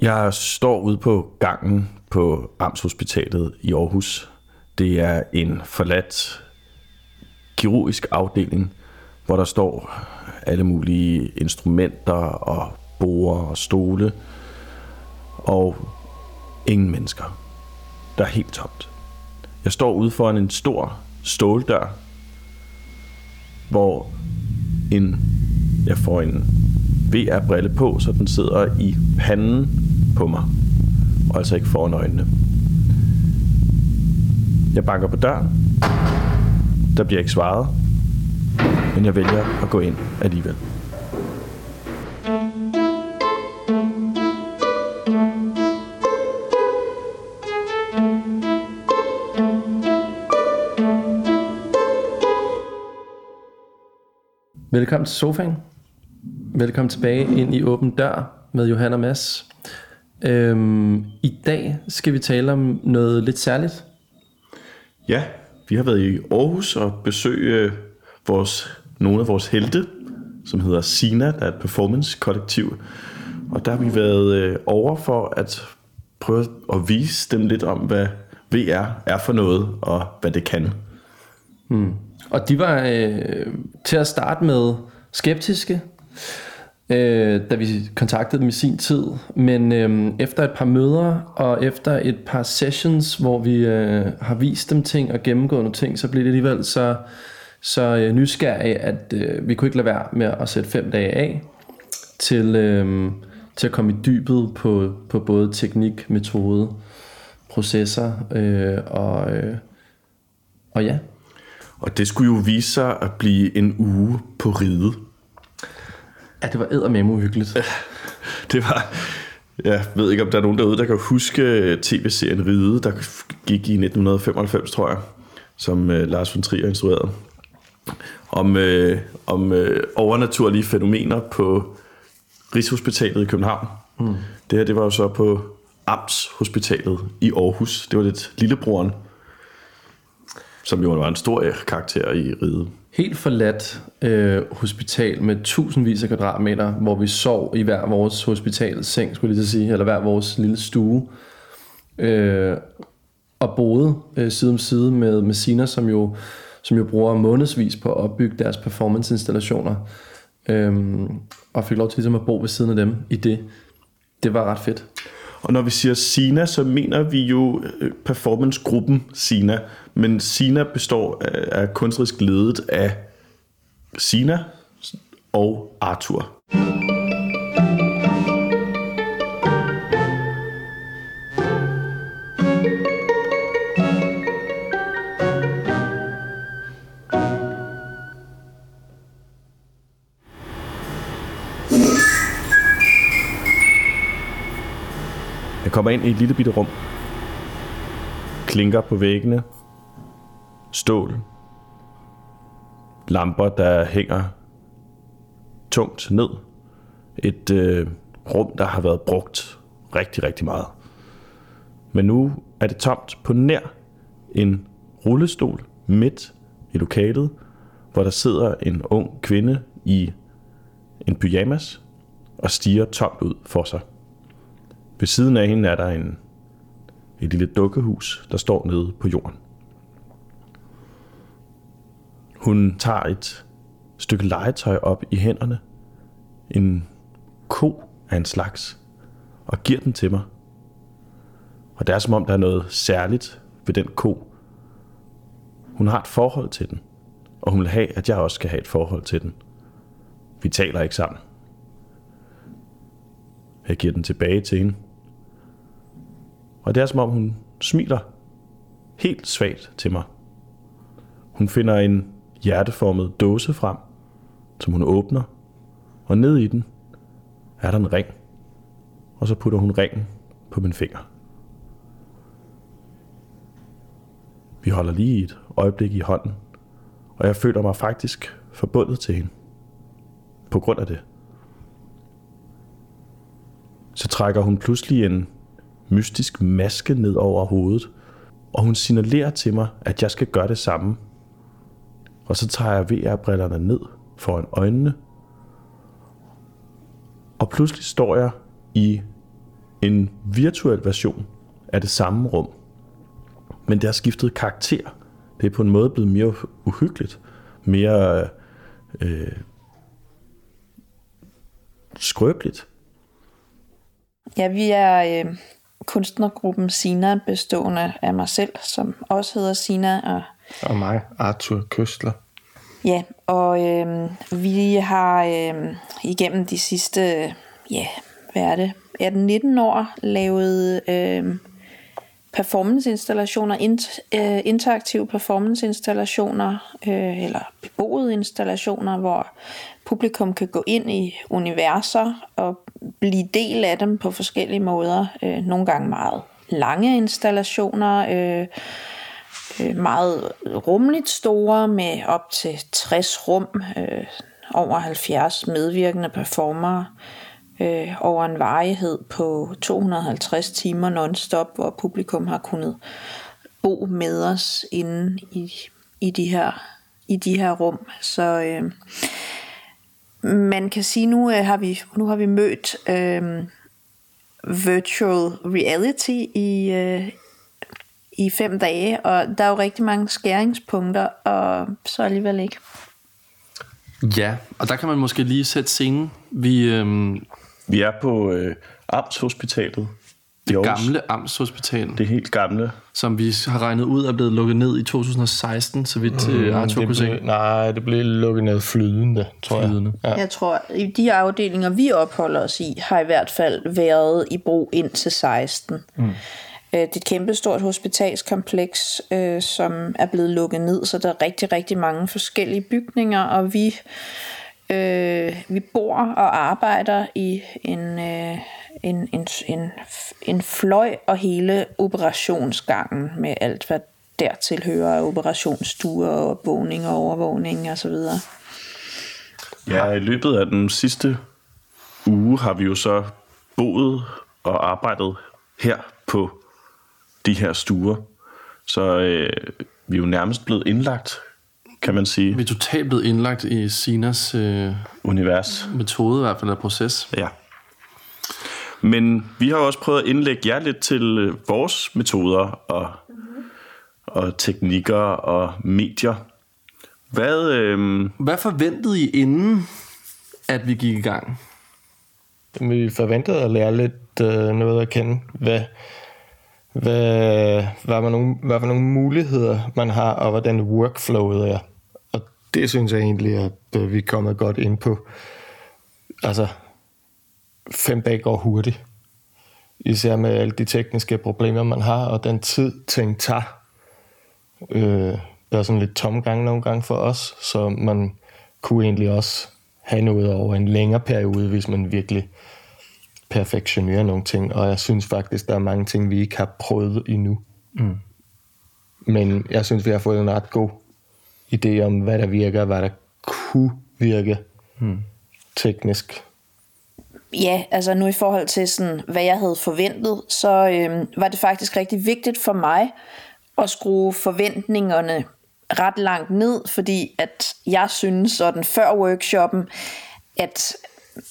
Jeg står ude på gangen på Amtshospitalet i Aarhus. Det er en forladt kirurgisk afdeling, hvor der står alle mulige instrumenter og borer og stole og ingen mennesker. Der er helt tomt. Jeg står ude foran en stor ståldør, hvor en, jeg får en VR-brille på, så den sidder i panden på mig, og altså ikke foran øjnene. Jeg banker på døren. Der bliver ikke svaret, men jeg vælger at gå ind alligevel. Velkommen til sofaen. Velkommen tilbage ind i Åben Dør med Johanna Mass. Øhm, I dag skal vi tale om noget lidt særligt. Ja, vi har været i Aarhus og besøge vores, nogle af vores helte, som hedder Sina, der er et performance-kollektiv. Og der har vi været øh, over for at prøve at vise dem lidt om, hvad VR er for noget, og hvad det kan. Hmm. Og de var øh, til at starte med skeptiske, øh, da vi kontaktede dem i sin tid. Men øh, efter et par møder og efter et par sessions, hvor vi øh, har vist dem ting og gennemgået nogle ting, så blev det alligevel så, så øh, nysgerrig, at øh, vi kunne ikke lade være med at sætte fem dage af til, øh, til at komme i dybet på, på både teknik, metode, processer øh, og, øh, og ja, Og det skulle jo vise sig at blive en uge på ride. Ja, det var eddermame uhyggeligt. Det var... Jeg ved ikke, om der er nogen derude, der kan huske tv-serien Ride, der gik i 1995, tror jeg, som uh, Lars von Trier instruerede. Om, uh, om uh, overnaturlige fænomener på Rigshospitalet i København. Mm. Det her, det var jo så på Amtshospitalet i Aarhus. Det var lidt lillebroren, som jo var en stor øh, karakter i Ride. Helt forladt øh, hospital med tusindvis af kvadratmeter, hvor vi sov i hver vores hospitalseng, skulle jeg lige så sige, eller hver vores lille stue. Øh, og boede øh, side om side med, med Sina, som jo, som jo bruger månedsvis på at opbygge deres performance-installationer. Øh, og fik lov til ligesom at bo ved siden af dem i det. Det var ret fedt. Og når vi siger Sina, så mener vi jo øh, performancegruppen Sina. Men Sina består af, af kunstnerisk ledet af Sina og Arthur. Kommer ind i et lille bitte rum. Klinker på væggene. Stål. Lamper, der hænger tungt ned. Et øh, rum, der har været brugt rigtig, rigtig meget. Men nu er det tomt på nær en rullestol midt i lokalet, hvor der sidder en ung kvinde i en pyjamas og stiger tomt ud for sig. Ved siden af hende er der en, et lille dukkehus, der står nede på jorden. Hun tager et stykke legetøj op i hænderne. En ko af en slags. Og giver den til mig. Og det er som om, der er noget særligt ved den ko. Hun har et forhold til den. Og hun vil have, at jeg også skal have et forhold til den. Vi taler ikke sammen. Jeg giver den tilbage til hende. Og det er som om hun smiler helt svagt til mig. Hun finder en hjerteformet dåse frem, som hun åbner, og ned i den er der en ring, og så putter hun ringen på min finger. Vi holder lige et øjeblik i hånden, og jeg føler mig faktisk forbundet til hende. På grund af det. Så trækker hun pludselig en mystisk maske ned over hovedet, og hun signalerer til mig, at jeg skal gøre det samme. Og så tager jeg VR-brillerne ned foran øjnene, og pludselig står jeg i en virtuel version af det samme rum, men det har skiftet karakter. Det er på en måde blevet mere uhyggeligt, mere øh, skrøbeligt. Ja, vi er øh, kunstnergruppen Sina, bestående af mig selv, som også hedder Sina, og Og mig, Arthur Køstler. Ja, og øh, vi har øh, igennem de sidste, ja, hvad er det, 18-19 år lavet øh, performanceinstallationer, int, øh, interaktive performanceinstallationer, øh, eller beboede installationer, hvor publikum kan gå ind i universer og blive del af dem på forskellige måder. Øh, nogle gange meget lange installationer, øh, øh, meget rumligt store med op til 60 rum, øh, over 70 medvirkende performere, øh, Øh, over en varighed på 250 timer non-stop, hvor publikum har kunnet bo med os inde i, i, de, her, i de her rum. Så øh, man kan sige, nu øh, har vi nu har vi mødt øh, virtual reality i, øh, i fem dage, og der er jo rigtig mange skæringspunkter, og så alligevel ikke. Ja, og der kan man måske lige sætte scenen. Vi øhm, vi er på øh, Amtshospitalet. det Aarhus. gamle Amtshospital, Det helt gamle. som vi har regnet ud er blevet lukket ned i 2016, så vidt mm, Arthur det kunne se. nej, det blev lukket ned flydende, tror Flydende. jeg. Ja. Jeg tror, i de afdelinger, vi opholder os i, har i hvert fald været i brug indtil 16. Mm. Det er et kæmpestort hospitalskompleks, øh, som er blevet lukket ned, så der er rigtig, rigtig mange forskellige bygninger, og vi, øh, vi bor og arbejder i en, øh, en, en, en, en fløj og hele operationsgangen med alt, hvad dertil hører af operationsstuer og vågning og overvågning osv. Ja, i løbet af den sidste uge har vi jo så boet og arbejdet her på de her stuer. Så øh, vi er jo nærmest blevet indlagt, kan man sige, Vi er totalt blevet indlagt i Sinas øh, univers. metode, i hvert fald af proces. Ja. Men vi har også prøvet at indlægge jer lidt til øh, vores metoder og, og teknikker og medier. Hvad, øh, Hvad forventede I inden, at vi gik i gang? Vi forventede at lære lidt øh, noget at kende. Hvad, hvad, hvad, man nogle, hvad for nogle muligheder man har, og hvordan workflowet er. Og det synes jeg egentlig, at øh, vi er kommet godt ind på. Altså, fem dage går hurtigt. Især med alle de tekniske problemer, man har, og den tid, ting tager. Øh, der er sådan lidt tomgang nogle gange for os, så man kunne egentlig også have noget over en længere periode, hvis man virkelig perfektionerer nogle ting. Og jeg synes faktisk, der er mange ting, vi ikke har prøvet endnu. Mm. Men jeg synes, vi har fået en ret god idé om, hvad der virker, og hvad der kunne virke mm. teknisk. Ja, altså nu i forhold til sådan, hvad jeg havde forventet, så øhm, var det faktisk rigtig vigtigt for mig at skrue forventningerne ret langt ned, fordi at jeg synes sådan før workshoppen, at,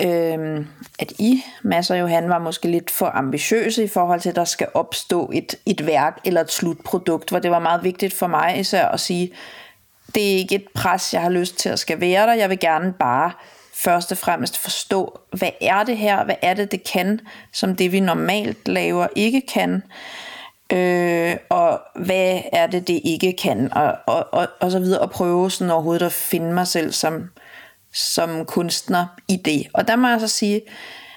øhm, at I, Mads og Johan, var måske lidt for ambitiøse i forhold til, at der skal opstå et, et værk eller et slutprodukt, hvor det var meget vigtigt for mig især at sige, det er ikke et pres, jeg har lyst til at skal være der. Jeg vil gerne bare først og fremmest forstå, hvad er det her? Hvad er det, det kan, som det vi normalt laver ikke kan? Øh, og hvad er det, det ikke kan? Og, og, og, og så videre, og prøve sådan overhovedet at finde mig selv som, som kunstner i det. Og der må jeg så sige,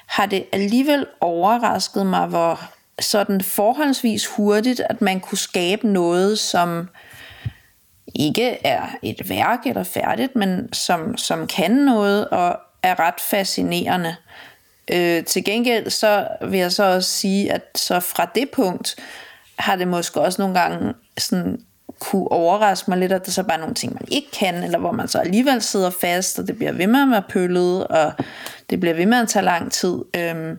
har det alligevel overrasket mig, hvor sådan forholdsvis hurtigt, at man kunne skabe noget, som ikke er et værk eller færdigt, men som, som kan noget og er ret fascinerende. Øh, til gengæld så vil jeg så også sige, at så fra det punkt har det måske også nogle gange sådan kunne overraske mig lidt, at der så bare er nogle ting, man ikke kan, eller hvor man så alligevel sidder fast, og det bliver ved med at være pøllet, og det bliver ved med at tage lang tid. Øhm,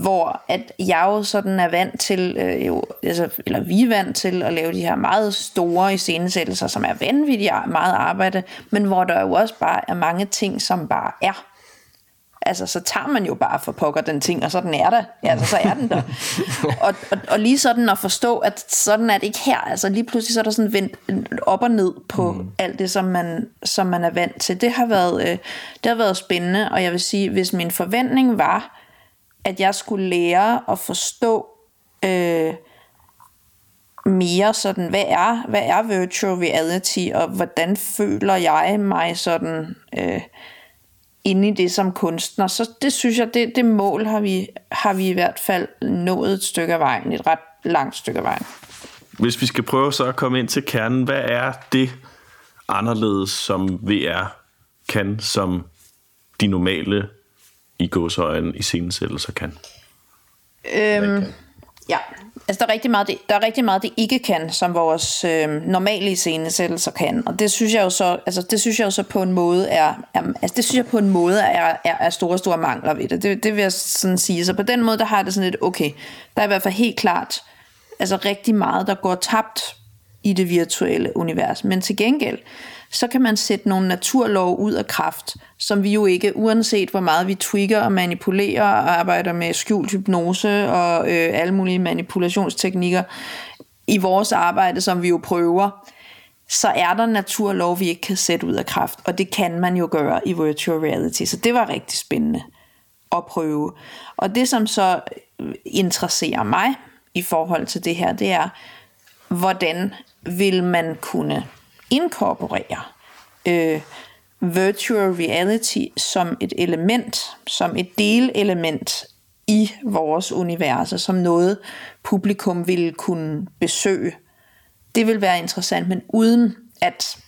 hvor at jeg jo sådan er vant til, øh, jo, altså, eller vi er vant til at lave de her meget store iscenesættelser, som er vanvittigt meget arbejde, men hvor der jo også bare er mange ting, som bare er altså så tager man jo bare for pokker den ting, og sådan er der. Altså så er den der. og, og, og lige sådan at forstå, at sådan er det ikke her. Altså lige pludselig så er der sådan vendt op og ned på mm. alt det, som man, som man er vant til. Det har, været, øh, det har været spændende, og jeg vil sige, hvis min forventning var, at jeg skulle lære at forstå øh, mere sådan, hvad er, hvad er virtual reality, og hvordan føler jeg mig sådan øh, inde i det som kunstner. Så det synes jeg, det, det mål har vi, har vi i hvert fald nået et stykke af vejen, et ret langt stykke af vejen. Hvis vi skal prøve så at komme ind til kernen, hvad er det anderledes, som VR kan, som de normale i gåsøjen i scenesættelser kan? Øhm, ja, altså der er, rigtig meget, det, der er rigtig meget, det ikke kan, som vores øh, normale iscenesættelser kan. Og det synes jeg jo så, altså det synes jeg jo så på en måde er, er altså det synes jeg på en måde er, er, er store, store mangler ved det. det. Det vil jeg sådan sige. Så på den måde, der har det sådan lidt, okay, der er i hvert fald helt klart, altså rigtig meget, der går tabt i det virtuelle univers. Men til gengæld, så kan man sætte nogle naturlov ud af kraft, som vi jo ikke, uanset hvor meget vi trigger og manipulerer og arbejder med skjult hypnose og øh, alle mulige manipulationsteknikker i vores arbejde, som vi jo prøver, så er der naturlov, vi ikke kan sætte ud af kraft, og det kan man jo gøre i virtual reality. Så det var rigtig spændende at prøve. Og det, som så øh, interesserer mig i forhold til det her, det er, hvordan vil man kunne inkorporere øh, virtual reality som et element, som et delelement i vores univers, som noget publikum ville kunne besøge. Det vil være interessant, men uden at,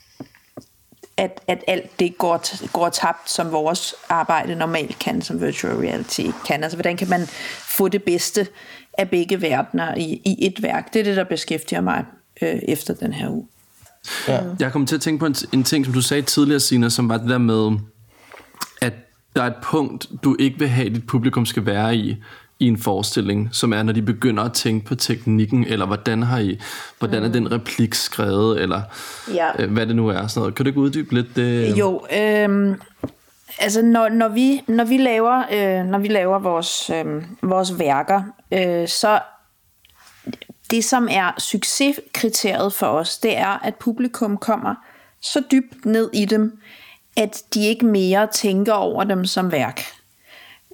at, at alt det går, går tabt, som vores arbejde normalt kan, som virtual reality kan. Altså, hvordan kan man få det bedste af begge verdener i, i et værk? Det er det, der beskæftiger mig øh, efter den her uge. Ja. Jeg kom til at tænke på en, en ting, som du sagde tidligere, Sina, som var det der med, at der er et punkt, du ikke vil have, at dit publikum skal være i, i en forestilling, som er, når de begynder at tænke på teknikken, eller hvordan har I, hvordan er den replik skrevet, eller ja. øh, hvad det nu er. Sådan noget. Kan du ikke uddybe lidt det? Jo, øh, altså når, når, vi, når vi laver, øh, når vi laver vores, øh, vores værker, øh, så det, som er succeskriteriet for os, det er, at publikum kommer så dybt ned i dem, at de ikke mere tænker over dem som værk.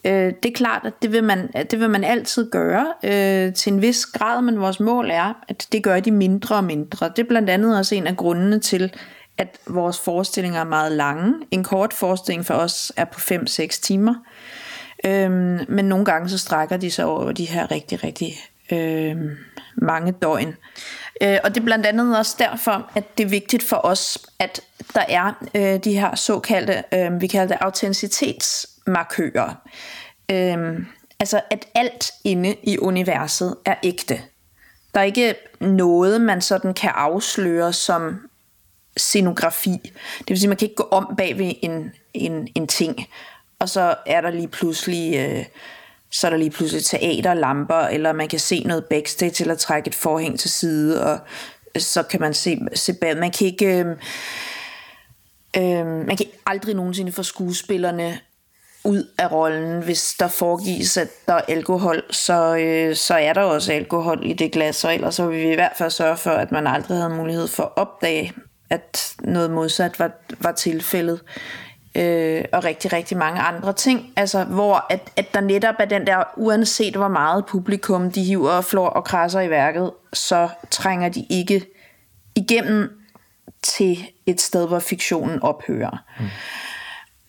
Øh, det er klart, at det vil man, det vil man altid gøre øh, til en vis grad, men vores mål er, at det gør de mindre og mindre. Det er blandt andet også en af grundene til, at vores forestillinger er meget lange. En kort forestilling for os er på 5-6 timer. Øhm, men nogle gange så strækker de sig over de her rigtig, rigtig øh, mange døgn. Øh, og det er blandt andet også derfor, at det er vigtigt for os, at der er øh, de her såkaldte, øh, vi kalder det autenticitetsmarkører. Øh, altså at alt inde i universet er ægte. Der er ikke noget, man sådan kan afsløre som scenografi. Det vil sige, man kan ikke gå om bag ved en, en, en ting, og så er der lige pludselig... Øh, så er der lige pludselig teaterlamper, eller man kan se noget backstage, eller trække et forhæng til side, og så kan man se, se bag. Man kan ikke... Øh, øh, man kan aldrig nogensinde få skuespillerne ud af rollen, hvis der foregives, at der er alkohol, så, øh, så er der også alkohol i det glas, og ellers så vil vi i hvert fald sørge for, at man aldrig havde mulighed for at opdage, at noget modsat var, var tilfældet øh, og rigtig, rigtig mange andre ting. Altså, hvor at, at der netop er den der, uanset hvor meget publikum de hiver og flår og krasser i værket, så trænger de ikke igennem til et sted, hvor fiktionen ophører. Mm.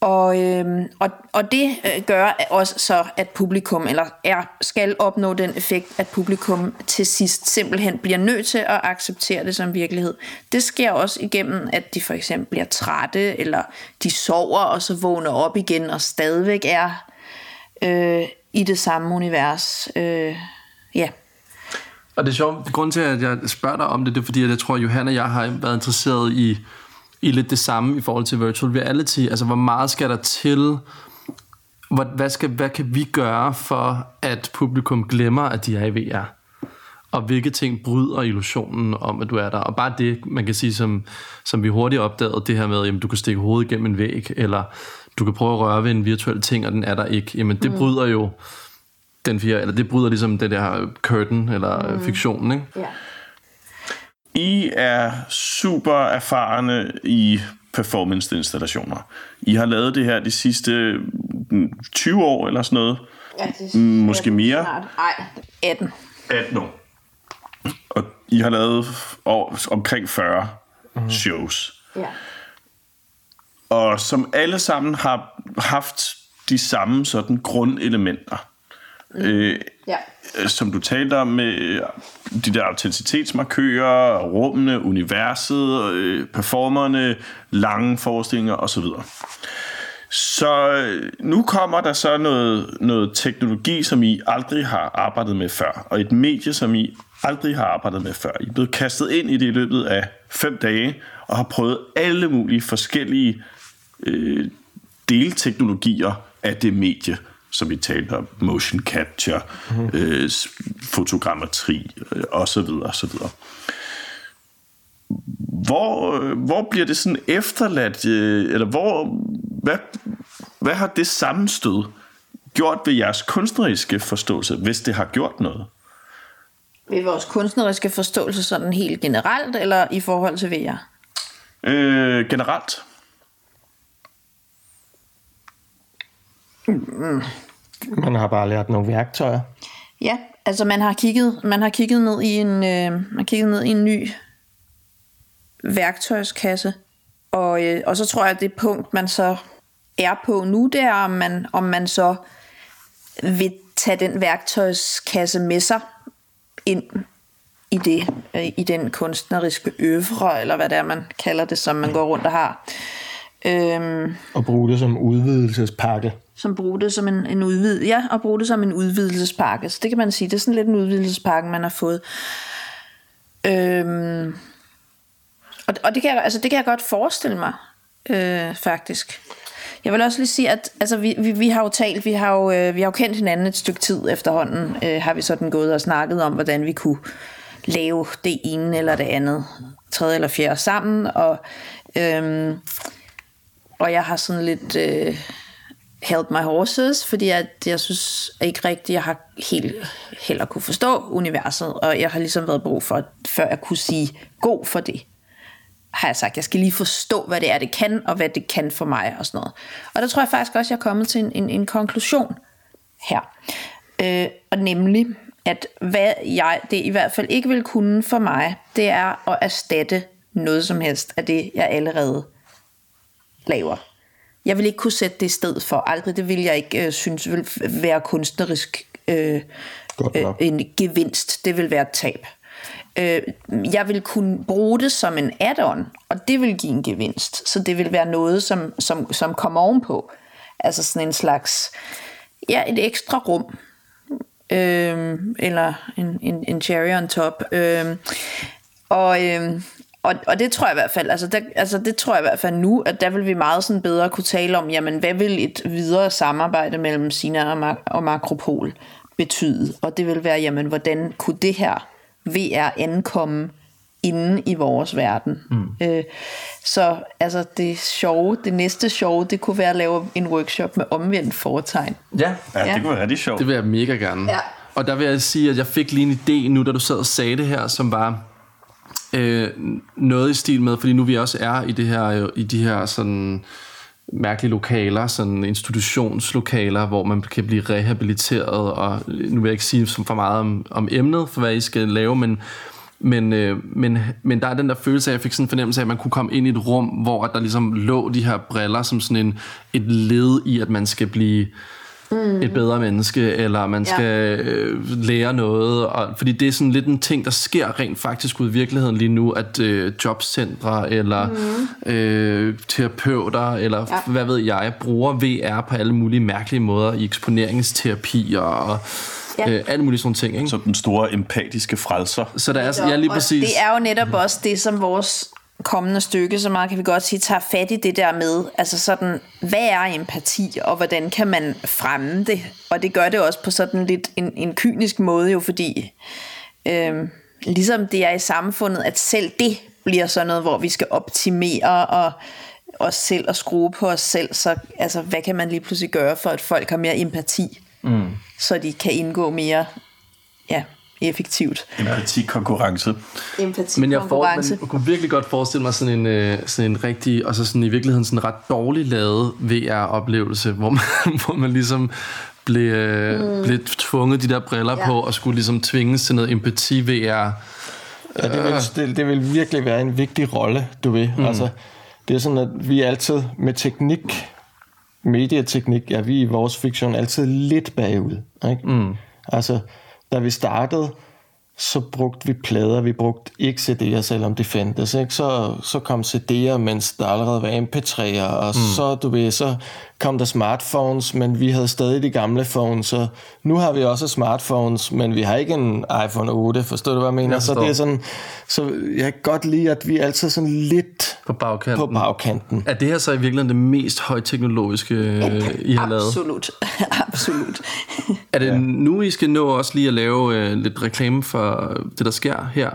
Og, øh, og, og det øh, gør også så, at publikum, eller er, skal opnå den effekt, at publikum til sidst simpelthen bliver nødt til at acceptere det som virkelighed. Det sker også igennem, at de for eksempel bliver trætte, eller de sover, og så vågner op igen, og stadigvæk er øh, i det samme univers. Øh, ja. Og det er sjovt, grund til, at jeg spørger dig om det, det er fordi, at jeg tror, at Johan og jeg har været interesseret i i lidt det samme i forhold til virtual reality. Altså, hvor meget skal der til? Hvad, hvad, skal, hvad kan vi gøre for, at publikum glemmer, at de er i VR? Og hvilke ting bryder illusionen om, at du er der? Og bare det, man kan sige, som, som vi hurtigt opdagede, det her med, at du kan stikke hovedet gennem en væg, eller du kan prøve at røre ved en virtuel ting, og den er der ikke, jamen det mm. bryder jo den fire, eller det bryder ligesom det der curtain, eller mm. fiktionen, ikke? Ja. I er super erfarne i performance-installationer. I har lavet det her de sidste mm, 20 år eller sådan noget. ja det Mm, måske mere. Nej, 18. 18 år. Og I har lavet år, omkring 40 mm. shows. Ja. Og som alle sammen har haft de samme sådan grundelementer. Mm. Øh, Ja. øh, som du talte om med øh, de der autenticitetsmarkører, rummene, universet, øh, performerne, lange forestillinger osv. Så øh, nu kommer der så noget, noget teknologi, som I aldrig har arbejdet med før, og et medie, som I aldrig har arbejdet med før. I er blevet kastet ind i det i løbet af fem dage, og har prøvet alle mulige forskellige øh, delteknologier af det medie, som vi talte om, motion capture, mm. øh, fotogrammetri øh, osv. osv. Hvor, øh, hvor bliver det sådan efterladt, øh, eller hvor, hvad, hvad har det sammenstød gjort ved jeres kunstneriske forståelse, hvis det har gjort noget? Ved vores kunstneriske forståelse sådan helt generelt, eller i forhold til VR? Øh, generelt. Man har bare lært nogle værktøjer. Ja, altså man har kigget, man har kigget ned i en, øh, man har kigget ned i en ny værktøjskasse, og, øh, og så tror jeg, at det punkt, man så er på nu, det er, om man, om man så vil tage den værktøjskasse med sig ind i det, øh, i den kunstneriske øvre, eller hvad det er, man kalder det, som man går rundt og har. Øhm, Og bruge det som udvidelsespakke som bruger det som en, en udvid, ja, og bruge det som en udvidelsespakke. Så det kan man sige, det er sådan lidt en udvidelsespakke, man har fået. Øhm, og, og det, kan jeg, altså, det kan jeg godt forestille mig, øh, faktisk. Jeg vil også lige sige, at altså, vi, vi, vi har jo talt, vi har jo, øh, vi har jo kendt hinanden et stykke tid efterhånden, øh, har vi sådan gået og snakket om, hvordan vi kunne lave det ene eller det andet, tredje eller fjerde sammen, og, øh, og jeg har sådan lidt øh, held my horses, fordi at jeg synes ikke rigtigt, jeg har helt heller kunne forstå universet, og jeg har ligesom været brug for, før jeg kunne sige god for det, har jeg sagt, jeg skal lige forstå, hvad det er, det kan, og hvad det kan for mig, og sådan noget. Og der tror jeg faktisk også, jeg er kommet til en, en, en konklusion her. Øh, og nemlig, at hvad jeg det i hvert fald ikke vil kunne for mig, det er at erstatte noget som helst af det, jeg allerede laver. Jeg vil ikke kunne sætte det i sted for. Aldrig det vil jeg ikke øh, synes vil være kunstnerisk øh, Godt øh, en gevinst. Det vil være et tab. Øh, jeg vil kunne bruge det som en add-on, og det vil give en gevinst. Så det vil være noget, som, som, som kommer ovenpå. Altså sådan en slags, ja, et ekstra rum. Øh, eller en, en, en cherry on top. Øh, og, øh, og, og det tror jeg i hvert fald, altså, der, altså det tror jeg i hvert fald nu, at der vil vi meget sådan bedre kunne tale om, jamen hvad vil et videre samarbejde mellem Sina og, Mak- og Makropol betyde? Og det vil være, jamen hvordan kunne det her VR ankomme inde i vores verden? Mm. Øh, så altså det sjove, det næste sjove, det kunne være at lave en workshop med omvendt foretegn. Ja, Ja, Ja. det kunne være rigtig sjovt. det vil jeg mega gerne. Ja. Og der vil jeg sige, at jeg fik lige en idé nu, da du sad og sagde det her, som var øh, noget i stil med, fordi nu vi også er i det her, øh, i de her sådan mærkelige lokaler, sådan institutionslokaler, hvor man kan blive rehabiliteret, og nu vil jeg ikke sige for meget om, om emnet, for hvad I skal lave, men, men, øh, men, men der er den der følelse af, jeg fik sådan en fornemmelse af, at man kunne komme ind i et rum, hvor der ligesom lå de her briller som sådan en, et led i, at man skal blive mm. et bedre menneske, eller man skal øh, lære noget. Og, fordi det er sådan lidt en ting, der sker rent faktisk ud i virkeligheden lige nu, at øh, jobcentre, eller mm. øh, terapeuter, eller ja. hvad ved jeg, bruger VR på alle mulige mærkelige måder i eksponeringsterapier og Ja. øh, alle mulige sådan ting. Ikke? Som den store empatiske frelser. Så der er, ja, lige præcis. det er jo netop også det, som vores kommende stykke, så meget kan vi godt sige, tager fat i det der med, altså sådan, hvad er empati, og hvordan kan man fremme det? Og det gør det også på sådan lidt en, en kynisk måde jo, fordi øhm, ligesom det er i samfundet, at selv det bliver sådan noget, hvor vi skal optimere og os selv og skrue på os selv, så altså, hvad kan man lige pludselig gøre for, at folk har mere empati, mm. så de kan indgå mere ja, effektivt. Empati-konkurrence. Empati Men jeg, får, men jeg kunne virkelig godt forestille mig sådan en, øh, sådan en rigtig, og så sådan i virkeligheden sådan en ret dårlig lavet VR-oplevelse, hvor man, hvor man ligesom blev, øh, mm. blev tvunget de der briller ja. på, og skulle ligesom tvinges til noget empati-VR. Ja, det vil, det, det vil virkelig være en vigtig rolle, du ved. Mm. Altså, det er sådan, at vi altid med teknik, medieteknik, ja, vi i vores fiktion altid lidt bagud. Ikke? Mm. Altså, da vi startede, så brugte vi plader, vi brugte ikke CD'er, selvom det fandtes. Ikke? Så, så kom CD'er, mens der allerede var MP3'er, og mm. så, du ved, så kom der smartphones, men vi havde stadig de gamle phones, så nu har vi også smartphones, men vi har ikke en iPhone 8, forstår du, hvad jeg mener? Jeg så det er sådan, så jeg kan godt lide, at vi er altid sådan lidt på bagkanten. På bagkanten. Er det her så i virkeligheden det mest højteknologiske, I har lavet? Absolut, absolut. er det ja. nu, I skal nå også lige at lave uh, lidt reklame for det, der sker her?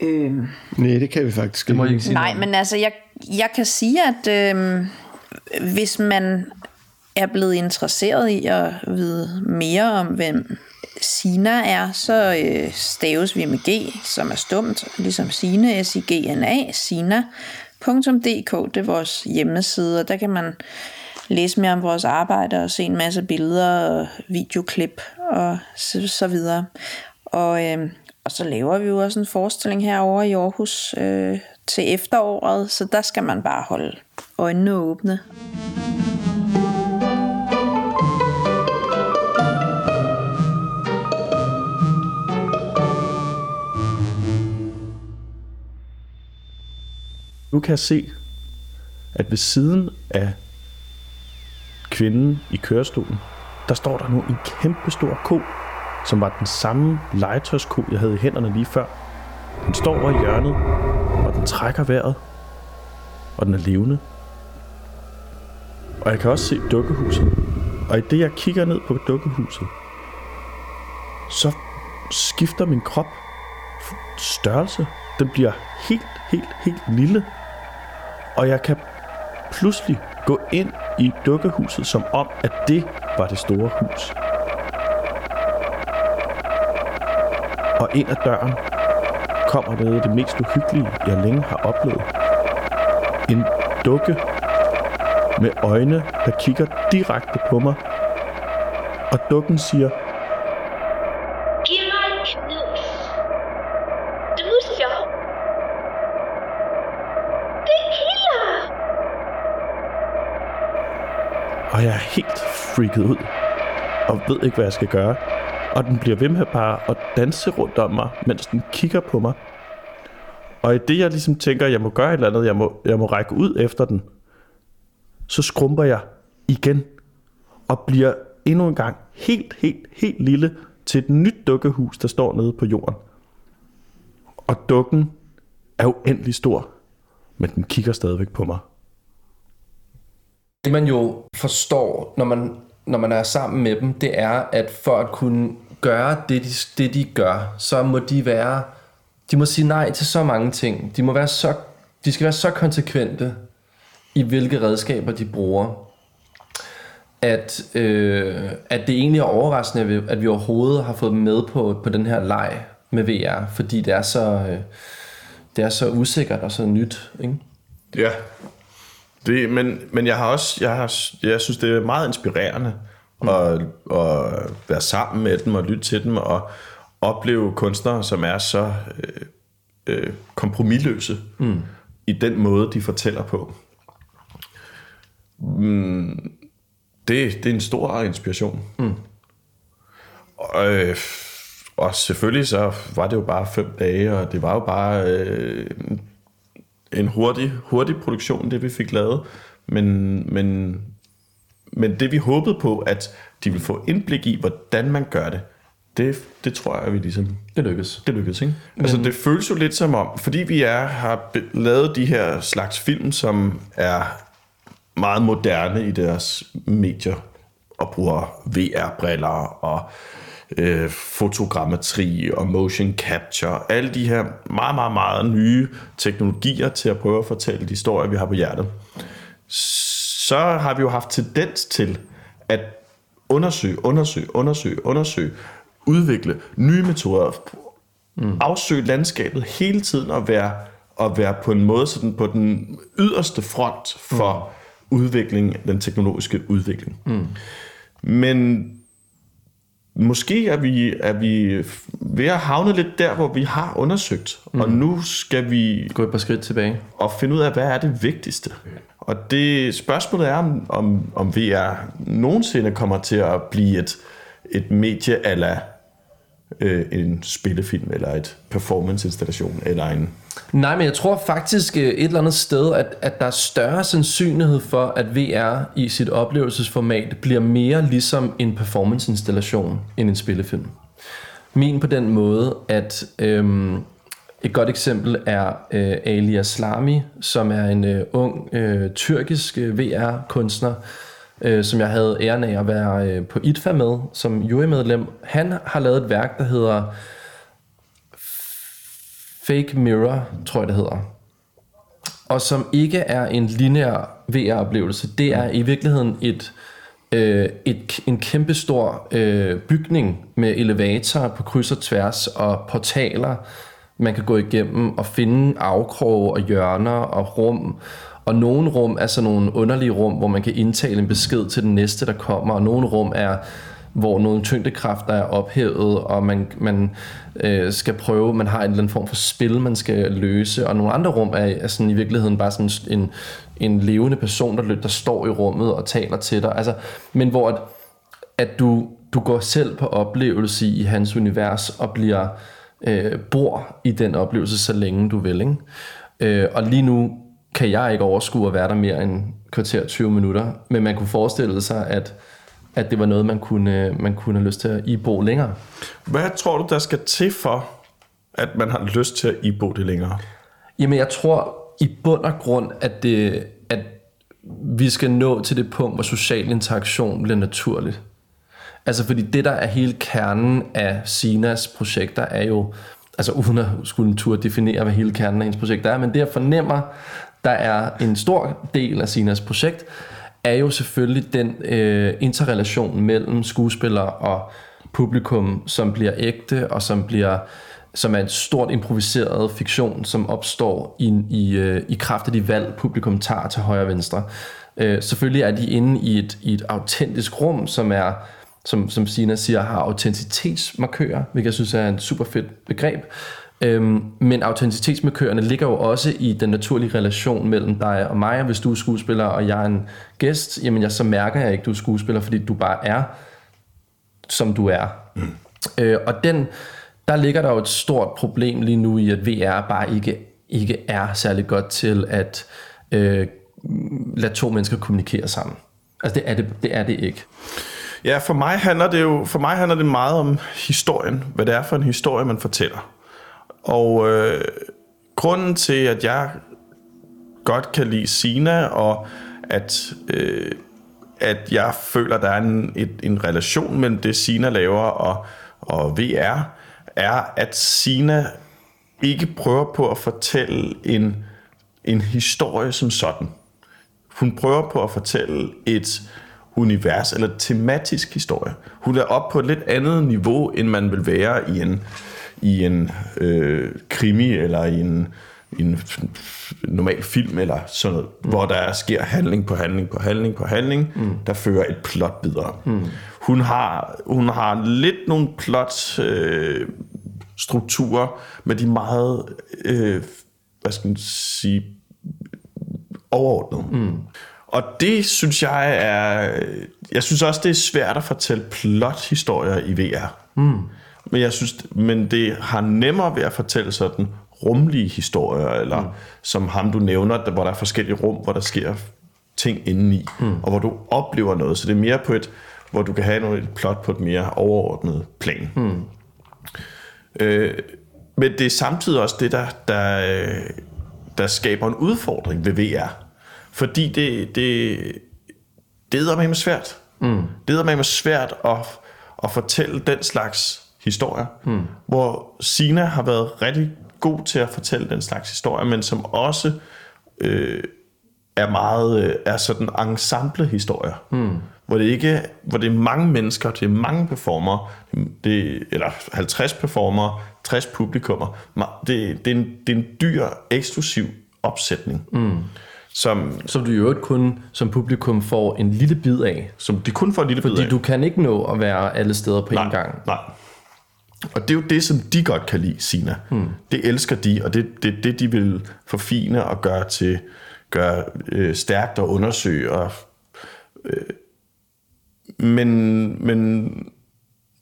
Øhm. Nej, det kan vi faktisk det må ikke sige Nej, men altså, jeg, jeg kan sige, at øh, hvis man er blevet interesseret i at vide mere om, hvem Sina er, så øh, staves vi med G, som er stumt, ligesom Sine, S-I-G-N-A, sina.dk, det er vores hjemmeside, og der kan man læse mere om vores arbejde og se en masse billeder og videoklip og så, så videre. Og, øh, og så laver vi jo også en forestilling herovre i Aarhus øh, til efteråret, så der skal man bare holde øjnene åbne. Nu kan jeg se, at ved siden af kvinden i kørestolen, der står der nu en kæmpe stor ko, som var den samme legetøjsko, jeg havde i hænderne lige før. Den står over i hjørnet, trækker vejret, og den er levende. Og jeg kan også se dukkehuset. Og i det, jeg kigger ned på dukkehuset, så skifter min krop størrelse. Den bliver helt, helt, helt lille. Og jeg kan pludselig gå ind i dukkehuset, som om, at det var det store hus. Og ind ad døren kommer af det mest uhyggelige, jeg længe har oplevet. En dukke med øjne, der kigger direkte på mig. Og dukken siger, Giv mig en knus. Drusser. Det kilder. og jeg er helt freaket ud, og ved ikke, hvad jeg skal gøre. Og den bliver ved med bare at danse rundt om mig, mens den kigger på mig. Og i det, jeg ligesom tænker, jeg må gøre et eller andet, jeg må, jeg må række ud efter den, så skrumper jeg igen og bliver endnu en gang helt, helt, helt lille til et nyt dukkehus, der står nede på jorden. Og dukken er uendelig stor, men den kigger stadigvæk på mig. Det man jo forstår, når man, når man er sammen med dem, det er, at for at kunne gøre det de, det, de gør, så må de være, de må sige nej til så mange ting. De må være så, de skal være så konsekvente i hvilke redskaber de bruger, at, øh, at det egentlig er overraskende, at vi, at vi overhovedet har fået dem med på, på den her leg med VR, fordi det er så, øh, det er så usikkert og så nyt. Ikke? Ja, det, men, men jeg har også, jeg, har, jeg synes, det er meget inspirerende mm. at, at være sammen med dem og lytte til dem og opleve kunstnere, som er så øh, øh, kompromilløse mm. i den måde, de fortæller på. Mm, det, det er en stor inspiration. Mm. Og, øh, og selvfølgelig så var det jo bare fem dage, og det var jo bare øh, en hurtig, hurtig produktion, det vi fik lavet. Men, men, men det vi håbede på, at de ville få indblik i, hvordan man gør det, det, det tror jeg, vi ligesom... Det lykkes. Det lykkes, ikke? Men... Altså, det føles jo lidt som om, fordi vi er, har lavet de her slags film, som er meget moderne i deres medier, og bruger VR-briller og øh, fotogrammetri og motion capture, alle de her meget, meget, meget nye teknologier til at prøve at fortælle de historier, vi har på hjertet, så har vi jo haft tendens til at undersøge, undersøge, undersøge, undersøge, udvikle nye metoder, mm. afsøge landskabet hele tiden og være, og være på en måde sådan på den yderste front for mm. udvikling, den teknologiske udvikling. Mm. Men måske er vi, er vi ved at havne lidt der, hvor vi har undersøgt, mm. og nu skal vi Gå et par skridt tilbage. og finde ud af, hvad er det vigtigste. Og det spørgsmålet er, om, om, VR nogensinde kommer til at blive et, et medie ala øh, en spillefilm, eller et performance-installation, eller en... Nej, men jeg tror faktisk øh, et eller andet sted, at, at der er større sandsynlighed for, at VR i sit oplevelsesformat bliver mere ligesom en performance-installation end en spillefilm. Min på den måde, at øhm, et godt eksempel er øh, Ali Aslami, som er en øh, ung øh, tyrkisk øh, VR-kunstner, øh, som jeg havde æren af at være øh, på ITFA med som jurymedlem. Han har lavet et værk, der hedder Fake Mirror, tror jeg det hedder. Og som ikke er en lineær VR-oplevelse. Det er i virkeligheden et, øh, et, en kæmpestor øh, bygning med elevatorer på kryds og tværs og portaler, man kan gå igennem og finde afkroge og hjørner og rum. Og nogle rum er sådan nogle underlige rum, hvor man kan indtale en besked til den næste, der kommer. Og nogle rum er hvor nogle tyngdekræfter er ophævet, og man, man øh, skal prøve, man har en eller anden form for spil, man skal løse, og nogle andre rum er, er sådan i virkeligheden bare sådan en, en levende person, der, der står i rummet og taler til dig. Altså, men hvor at, at du, du går selv på oplevelse i hans univers og bliver øh, bor i den oplevelse, så længe du vil. Ikke? Øh, og lige nu kan jeg ikke overskue at være der mere end kvarter 20 minutter, men man kunne forestille sig, at at det var noget, man kunne, man kunne have lyst til at ibo længere. Hvad tror du, der skal til for, at man har lyst til at ibo det længere? Jamen, jeg tror i bund og grund, at, det, at vi skal nå til det punkt, hvor social interaktion bliver naturligt. Altså, fordi det, der er hele kernen af Sinas projekter, er jo, altså uden at skulle en tur definere, hvad hele kernen af hendes projekt er, men det, jeg fornemmer, der er en stor del af Sinas projekt, er jo selvfølgelig den øh, interrelation mellem skuespiller og publikum, som bliver ægte og som bliver som er en stort improviseret fiktion, som opstår i, i, øh, i kraft af de valg, publikum tager til højre og venstre. Øh, selvfølgelig er de inde i et, i et autentisk rum, som er som, som Sina siger, har autenticitetsmarkører, hvilket jeg synes er en super fedt begreb. Øhm, men autenticitetsmarkørerne ligger jo også i den naturlige relation mellem dig og mig, og hvis du er skuespiller, og jeg er en gæst, jamen jeg, så mærker jeg ikke, du er skuespiller, fordi du bare er, som du er. Mm. Øh, og den, der ligger der jo et stort problem lige nu i, at VR bare ikke, ikke er særlig godt til at øh, lade to mennesker kommunikere sammen. Altså det er det, det er det ikke. Ja, for mig handler det jo for mig handler det meget om historien, hvad det er for en historie, man fortæller. Og øh, grunden til, at jeg godt kan lide Sina, og at, øh, at jeg føler, der er en, et, en relation mellem det, Sina laver og, og VR, er, at Sina ikke prøver på at fortælle en, en historie som sådan. Hun prøver på at fortælle et univers eller tematisk historie. Hun er op på et lidt andet niveau, end man vil være i en, i en øh, krimi eller i en, i en normal film eller sådan noget, mm. hvor der sker handling på handling på handling på handling, mm. der fører et plot videre. Mm. Hun, har, hun har lidt nogle plot øh, strukturer med de meget, øh, hvad skal man sige, overordnet. Mm. Og det synes jeg er... Jeg synes også, det er svært at fortælle plot-historier i VR. Mm. Men jeg synes, men det har nemmere ved at fortælle sådan rumlige historier, eller mm. som ham du nævner, der, hvor der er forskellige rum, hvor der sker ting indeni, mm. og hvor du oplever noget. Så det er mere på et, hvor du kan have noget, et plot på et mere overordnet plan. Mm. Øh, men det er samtidig også det, der, der, der skaber en udfordring ved VR. Fordi det, det, det er med svært. Mm. Det er med svært at, at fortælle den slags historier, hmm. hvor Sina har været rigtig god til at fortælle den slags historier, men som også øh, er meget øh, er sådan ensemble historier, hmm. hvor det ikke hvor det er mange mennesker, det er mange performer, det eller 50 performer, 60 publikummer. Det, det, er en, det er en dyr eksklusiv opsætning. Hmm. Som, som du jo ikke kun som publikum får en lille bid af. Som de kun får en lille Fordi bid af. du kan ikke nå at være alle steder på nej, én gang. Nej, og det er jo det, som de godt kan lide, Sina. Hmm. Det elsker de, og det er det, det, de vil forfine og gøre til gøre øh, stærkt og undersøge. Og, øh, men men,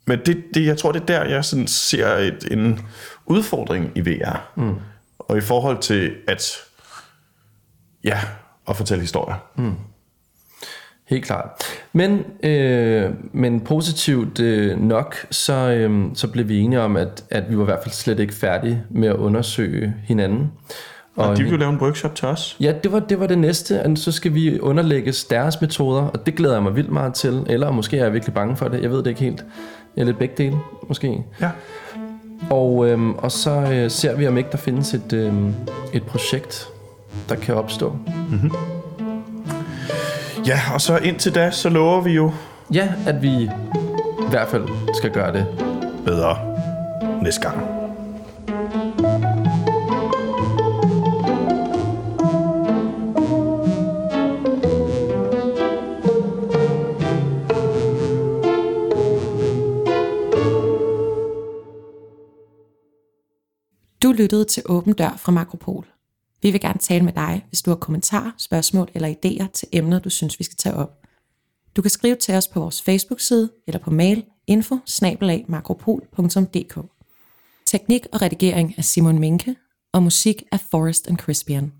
men det, det, jeg tror, det er der, jeg sådan ser et, en udfordring i VR. Hmm. Og i forhold til at, ja, at fortælle historier. Hmm. Helt klart. Men, øh, men positivt øh, nok, så, øh, så blev vi enige om, at, at vi var i hvert fald slet ikke færdige med at undersøge hinanden. Og, og de ville lave en workshop til os? Ja, det var det, var det næste. Og så skal vi underlægges deres metoder, og det glæder jeg mig vildt meget til. Eller måske er jeg virkelig bange for det. Jeg ved det ikke helt. Eller begge dele, måske. Ja. Og, øh, og så øh, ser vi, om ikke der findes et, øh, et projekt, der kan opstå. Mm-hmm. Ja, og så indtil da, så lover vi jo... Ja, at vi i hvert fald skal gøre det bedre næste gang. Du lyttede til Åben Dør fra Makropol. Vi vil gerne tale med dig, hvis du har kommentarer, spørgsmål eller idéer til emner, du synes, vi skal tage op. Du kan skrive til os på vores Facebook-side eller på mail info Teknik og redigering af Simon Minke, og musik af Forest and Crispian.